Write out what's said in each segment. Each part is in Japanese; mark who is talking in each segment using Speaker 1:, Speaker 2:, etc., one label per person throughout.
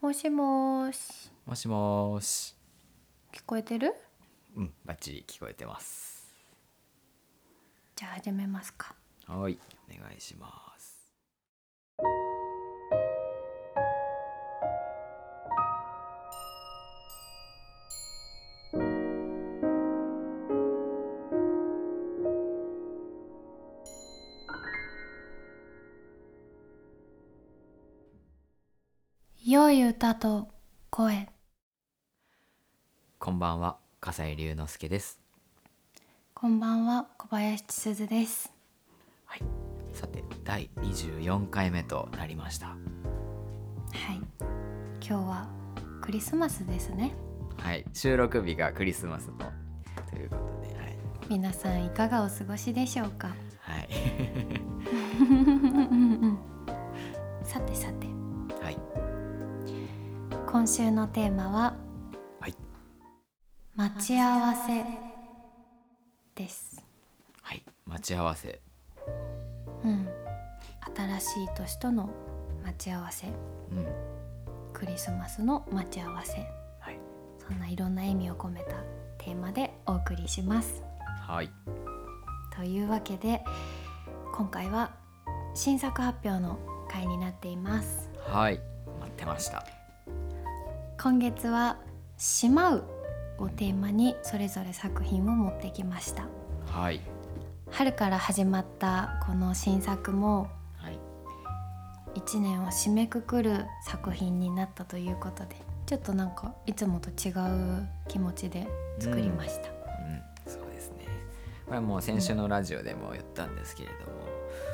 Speaker 1: もしもーし
Speaker 2: もしもーし。
Speaker 1: 聞こえてる？
Speaker 2: うん、バッチリ聞こえてます。
Speaker 1: じゃあ始めますか
Speaker 2: はい、お願いしま
Speaker 1: 歌と声
Speaker 2: こんばんは、笠井龍之介です。
Speaker 1: こんばんは小林千鈴です
Speaker 2: はい。さて、第24回目となりました。
Speaker 1: はい今日はクリスマスですね
Speaker 2: はい、収録日がクリスマスのということで、はい。
Speaker 1: 皆さんいかがお過ごしでしょうか？
Speaker 2: はい。
Speaker 1: 今週のテーマは
Speaker 2: はい。
Speaker 1: 待ち合わせです
Speaker 2: はい。待ち合わせ。
Speaker 1: うん新しい年との待ち合わせ
Speaker 2: うん。
Speaker 1: クリスマスの待ち合わせ
Speaker 2: はい。
Speaker 1: そんないろんな意味を込めたテーマでお送りします
Speaker 2: はい。
Speaker 1: というわけで今回は新作発表の回になっています
Speaker 2: はい。待ってました。
Speaker 1: 今月は「しまう」をテーマにそれぞれ作品を持ってきました
Speaker 2: はい。
Speaker 1: 春から始まったこの新作も
Speaker 2: はい。
Speaker 1: 1年を締めくくる作品になったということでちょっとなんかいつもと違う気持ちで作りました、
Speaker 2: うん、そうですね。これはもう先週のラジオでも言ったんですけれ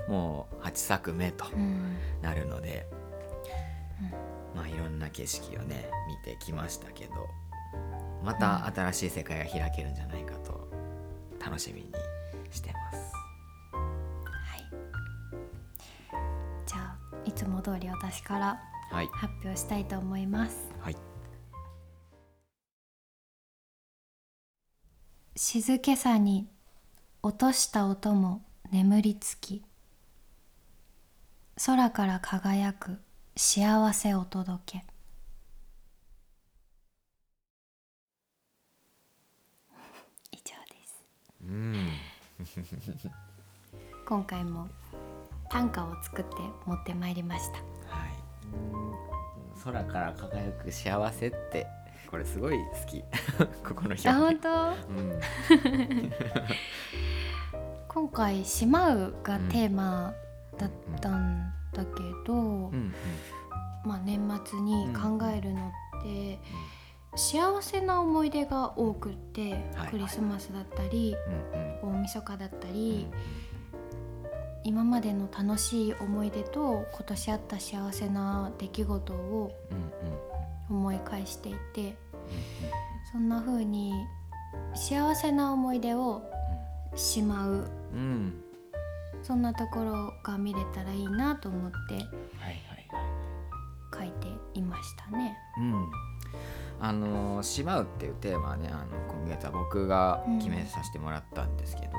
Speaker 2: ども、もう8作目と
Speaker 1: うん
Speaker 2: なるので、まあいろんな景色をね見てきましたけど、また新しい世界が開けるんじゃないかと楽しみにしてます。
Speaker 1: はい。じゃあいつも通り私から
Speaker 2: はい。
Speaker 1: 発表したいと思います。
Speaker 2: はい。
Speaker 1: 静けさに落とした音も眠りつき空から輝く幸せお届け以上です
Speaker 2: うん
Speaker 1: 今回も短歌を作って持ってまいりました
Speaker 2: はい。空から輝く幸せってこれすごい好き。ここの表
Speaker 1: あ本
Speaker 2: 現。
Speaker 1: 当？
Speaker 2: うん
Speaker 1: 今回「しまう」がテーマだったんだけど、
Speaker 2: うんうん。
Speaker 1: まあ、年末に考えるのって、幸せな思い出が多くって、
Speaker 2: はい
Speaker 1: クリスマスだったり
Speaker 2: うんうん。
Speaker 1: 大晦日だったり、今までの楽しい思い出と今年あった幸せな出来事を思い返していてそんな風に幸せな思い出をしまうそんなところが見れたらいいなと思って書いていましたね。
Speaker 2: うん。あの「しまう」っていうテーマはねあの今月は僕が決めさせてもらったんですけど、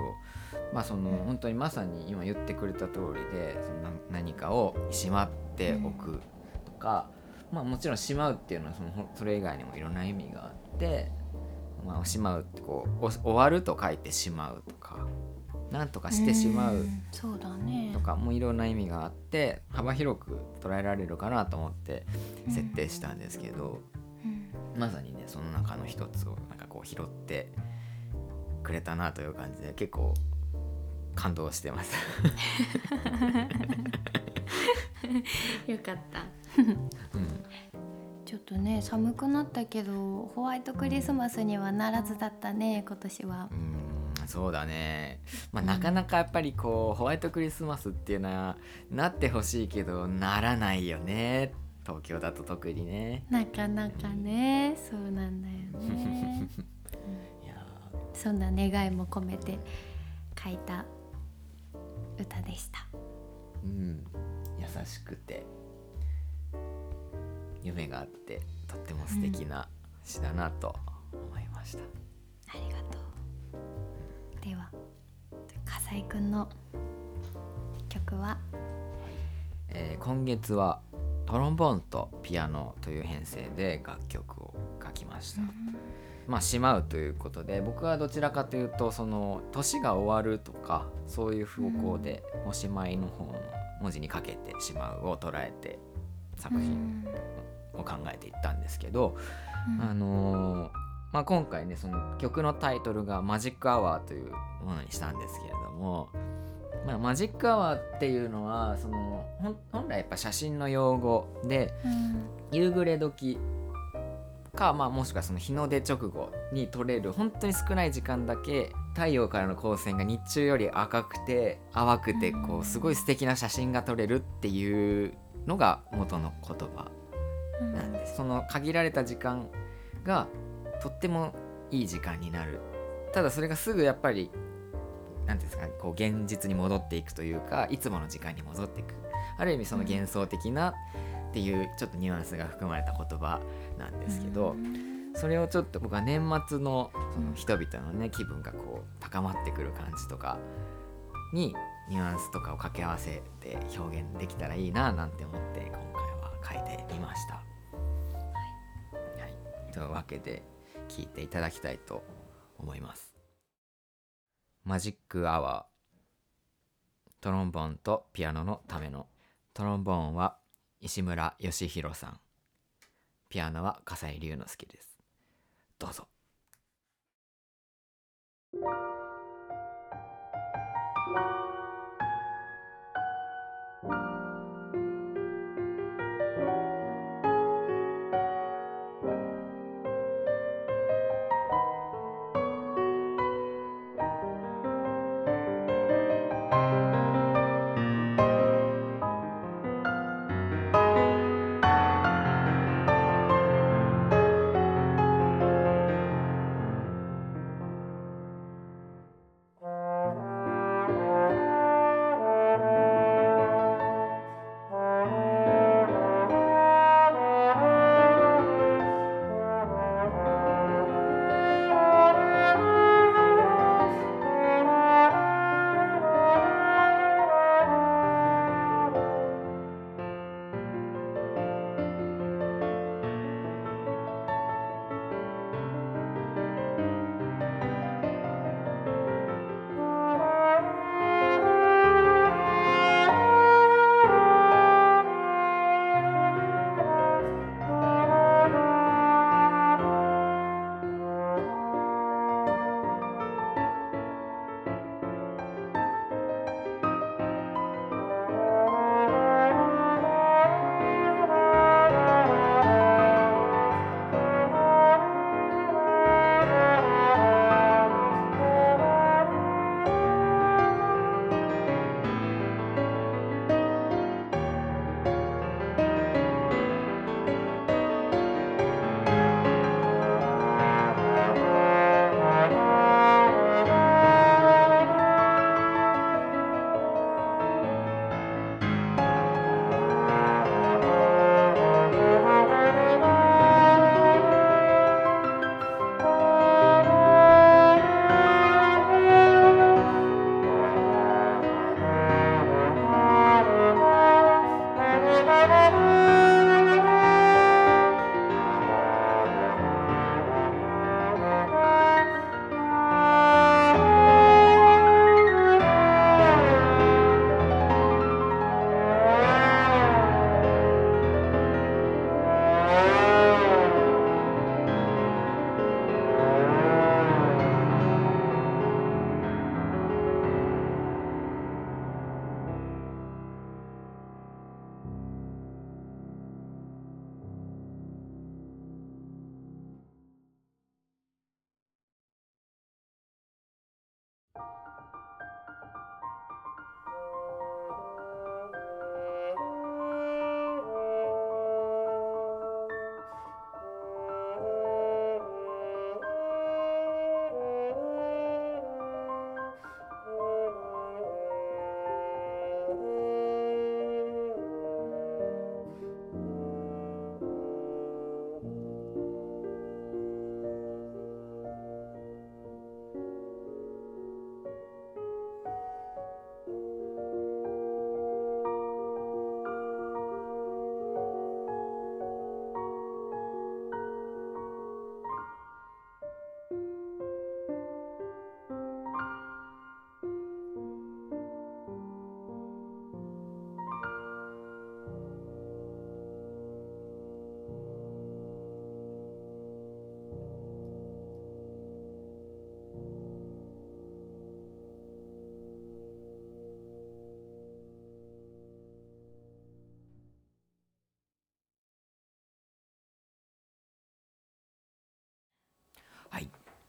Speaker 2: まあその本当にまさに今言ってくれた通りでそのな何かをしまっておくとか、まあもちろん「しまう」っていうのはそのほそれ以外にもいろんな意味があって「まあ、しまう」ってこうお終わると書いて「しまう」とか「なんとかしてしまう」とかもいろんな意味があって幅広く捉えられるかなと思って設定したんですけど、
Speaker 1: うん。
Speaker 2: まさにねその中の一つをなんかこう拾ってくれたなという感じで結構感動してます。
Speaker 1: よかった。
Speaker 2: うん、
Speaker 1: ちょっとね寒くなったけどホワイトクリスマスにはならずだったね今年は。
Speaker 2: う。んそうだね、まあ、なかなかやっぱりこうホワイトクリスマスっていうのはなってほしいけどならないよね。東京だと特にね。
Speaker 1: なかなかね。そうなんだよね。
Speaker 2: いや
Speaker 1: そんな願いも込めて書いた歌でした。
Speaker 2: ーうん。優しくて。夢があってとっても素敵な詩だなと思いました。
Speaker 1: ありがとうでは笠井くんの曲は？
Speaker 2: えー今月はトロンボーンとピアノという編成で楽曲を書きました。まあ、しまうということで僕はどちらかというとその年が終わるとかそういう方向でおしまいの方の文字にかけてしまうを捉えて作品を考えていったんですけど、あのーまあ、今回ねその曲のタイトルが「マジックアワー」というものにしたんですけれども、まあ、マジックアワーっていうのはその本来やっぱ写真の用語で、夕暮れ時か、まあ、もしくはその日の出直後に撮れる本当に少ない時間だけ太陽からの光線が日中より赤くて淡くてこうすごい素敵な写真が撮れるっていうのが元の言葉なんです。その限られた時間がとってもいい時間になる。ただそれがすぐやっぱり何ていうんですかこう現実に戻っていくというかいつもの時間に戻っていく。ある意味その幻想的なっていうちょっとニュアンスが含まれた言葉なんですけど、それをちょっと僕は年末のその人々のね気分がこう高まってくる感じとかにニュアンスとかを掛け合わせて表現できたらいいななんて思って今回は書いてみました。はい、というわけで聞いていただきたいと思います。マジックアワートロンボーンとピアノのための。トロンボーンは石村義弘さん。ピアノは笠井龍之介です。どうぞ。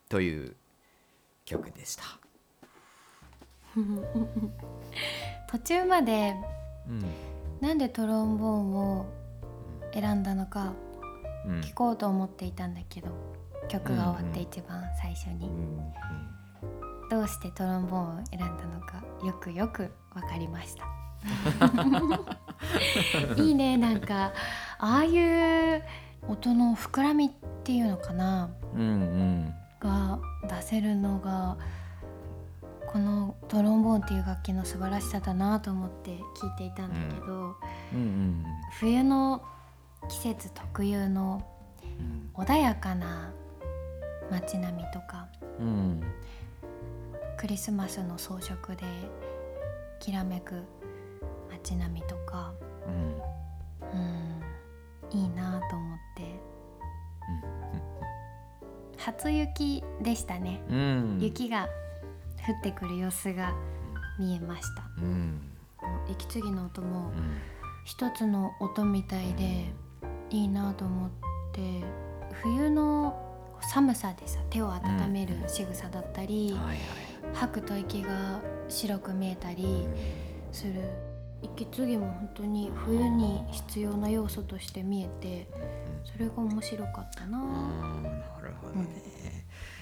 Speaker 2: という曲でした。
Speaker 1: 途中まで
Speaker 2: うん。
Speaker 1: なんでトロンボーンを選んだのか
Speaker 2: うん。
Speaker 1: 聞こうと思っていたんだけど曲が終わって
Speaker 2: うん
Speaker 1: 一番最初に。
Speaker 2: うん
Speaker 1: どうしてトロンボーンを選んだのかよくよく分かりました。いいねなんかああいう音の膨らみっていうのかな。
Speaker 2: うんうん
Speaker 1: が出せるのがこのトロンボーンっていう楽器の素晴らしさだなと思って聞いていたんだけど、
Speaker 2: うん。うん
Speaker 1: 冬の季節特有の
Speaker 2: うん
Speaker 1: 穏やかな街並みとか
Speaker 2: うん。
Speaker 1: クリスマスの装飾できらめく街並みとか
Speaker 2: うん。
Speaker 1: うん。いいなと思って初雪でしたね、
Speaker 2: うん。
Speaker 1: 雪が降ってくる様子が見えました。
Speaker 2: うん。
Speaker 1: 息継ぎの音も
Speaker 2: うん。
Speaker 1: 一つの音みたいでいいなと思って冬の寒さでさ手を温める仕草だったり、
Speaker 2: はいはい
Speaker 1: 吐くと息が白く見えたりする。息継ぎも本当に冬に必要な要素として見えてそれが面白かったな、
Speaker 2: うんなるほどね、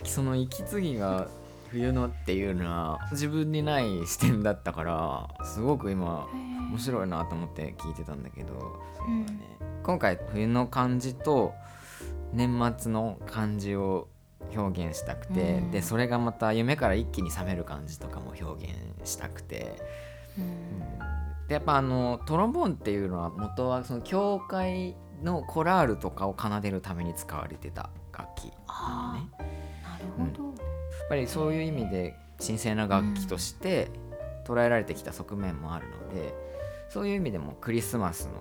Speaker 2: その息継ぎが冬のっていうのは自分にない視点だったからすごく今面白いなと思って聞いてたんだけどそうだね、今回冬の感じと年末の感じを表現したくて、
Speaker 1: うん。
Speaker 2: でそれがまた夢から一気に覚める感じとかも表現したくて、
Speaker 1: うん。
Speaker 2: でやっぱあのトロンボーンっていうのは元はその教会のコラールとかを奏でるために使われてた楽器なね。
Speaker 1: あなるほど、
Speaker 2: やっぱりそういう意味で神聖な楽器として捉えられてきた側面もあるので、そういう意味でもクリスマスの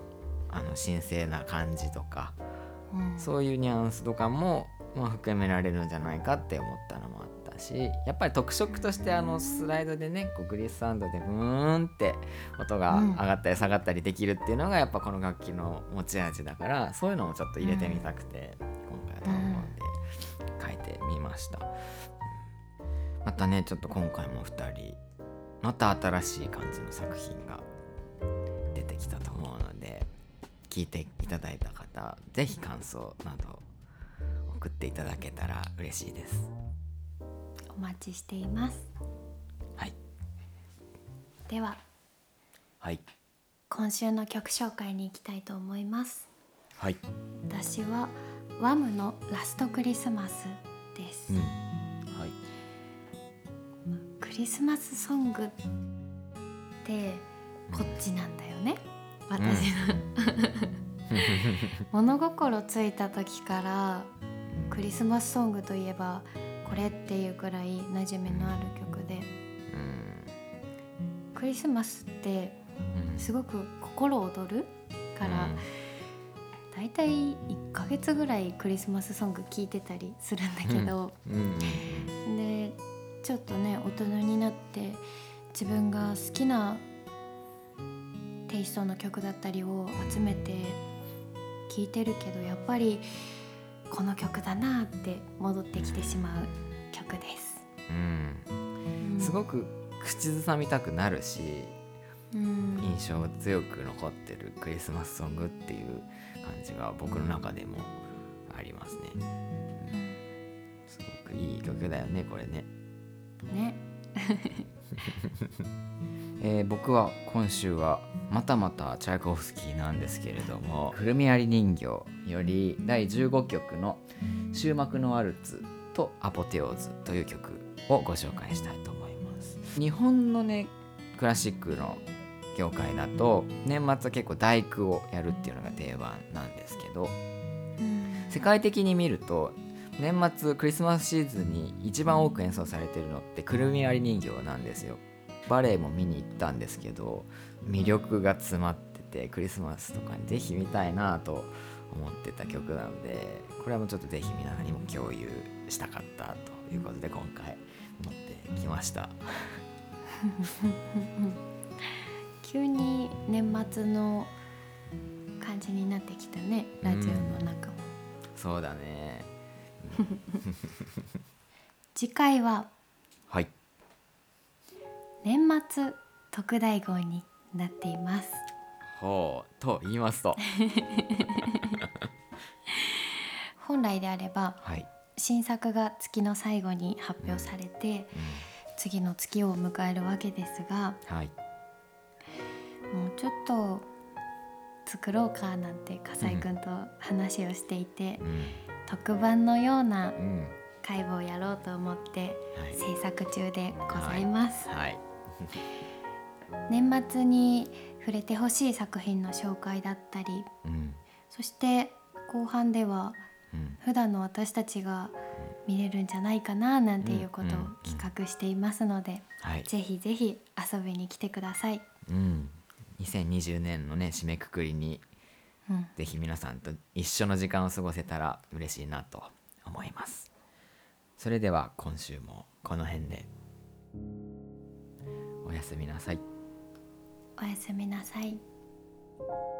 Speaker 2: あの神聖な感じとか、
Speaker 1: うん。
Speaker 2: そういうニュアンスとかも、まあ、含められるんじゃないかって思ったのもあったしやっぱり特色としてあのスライドでねこうグリスサウンドでブーンって音が上がったり下がったりできるっていうのがやっぱこの楽器の持ち味だからそういうのもちょっと入れてみたくて、今回はトロンボーンで書いてみました。またねちょっと今回も2人また新しい感じの作品が出てきたと思うので聞いていただいた方ぜひ感想など送っていただけたら嬉しいです
Speaker 1: お待ちしています。
Speaker 2: はい。
Speaker 1: では
Speaker 2: はい。
Speaker 1: 今週の曲紹介に行きたいと思います。
Speaker 2: はい。
Speaker 1: 私はワムのラストクリスマスです、
Speaker 2: うん。はい。
Speaker 1: クリスマスソングってこっちなんだよね。私の、物心ついた時からクリスマスソングといえばこれっていうくらい馴染みのある曲で。
Speaker 2: うん。
Speaker 1: クリスマスって
Speaker 2: うん
Speaker 1: すごく心躍るから、だいたい1ヶ月ぐらいクリスマスソング聴いてたりするんだけど、
Speaker 2: うん。
Speaker 1: でちょっとね大人になって自分が好きなテイストの曲だったりを集めて聴いてるけどやっぱりこの曲だなって戻ってきてしまう曲です。
Speaker 2: うん
Speaker 1: うん
Speaker 2: すごく口ずさみたくなるし
Speaker 1: うん
Speaker 2: 印象強く残ってるクリスマスソングっていう感じが僕の中でもありますね。すごくいい曲だよねこれね。
Speaker 1: ね
Speaker 2: えー僕は今週はまたまたチャイコフスキーなんですけれども「くるみ割り人形」より第15曲の「終幕のワルツ」と「アポテオーズ」という曲をご紹介したいと思います。日本のねクラシックの業界だと年末は結構大工をやるっていうのが定番なんですけど
Speaker 1: うん。
Speaker 2: 世界的に見ると年末クリスマスシーズンに一番多く演奏されてるのってくるみ割り人形なんですよ。バレエも見に行ったんですけど魅力が詰まっててクリスマスとかにぜひ見たいなと思ってた曲なのでこれはもうちょっとぜひ皆さんにも共有したかったということで今回持ってきました。
Speaker 1: 急に年末の感じになってきたねラジオの中も、
Speaker 2: そうだね
Speaker 1: 次回は。
Speaker 2: はい。
Speaker 1: 年末特大号になっています。
Speaker 2: ほうと言いますと。
Speaker 1: 本来であれば
Speaker 2: はい、
Speaker 1: 新作が月の最後に発表されて、
Speaker 2: う
Speaker 1: 次の月を迎えるわけですが
Speaker 2: ん、はい。
Speaker 1: もうちょっと作ろうかなんて笠井君と話をしていて、
Speaker 2: うん
Speaker 1: 特番のような
Speaker 2: うん。
Speaker 1: 会をやろうと思って
Speaker 2: はい。
Speaker 1: 制作中でございます、
Speaker 2: はい。
Speaker 1: 年末に触れてほしい作品の紹介だったり
Speaker 2: うん。
Speaker 1: そして後半では
Speaker 2: うん。
Speaker 1: 普段の私たちが見れるんじゃないかななんていうことを企画していますので、
Speaker 2: はい。
Speaker 1: ぜひぜひ遊びに来てください。
Speaker 2: うん。2020年のね締めくくりに
Speaker 1: うん、
Speaker 2: ぜひ皆さんと一緒の時間を過ごせたら嬉しいなと思います。それでは今週もこの辺で。おやすみなさい。
Speaker 1: おやすみなさい。「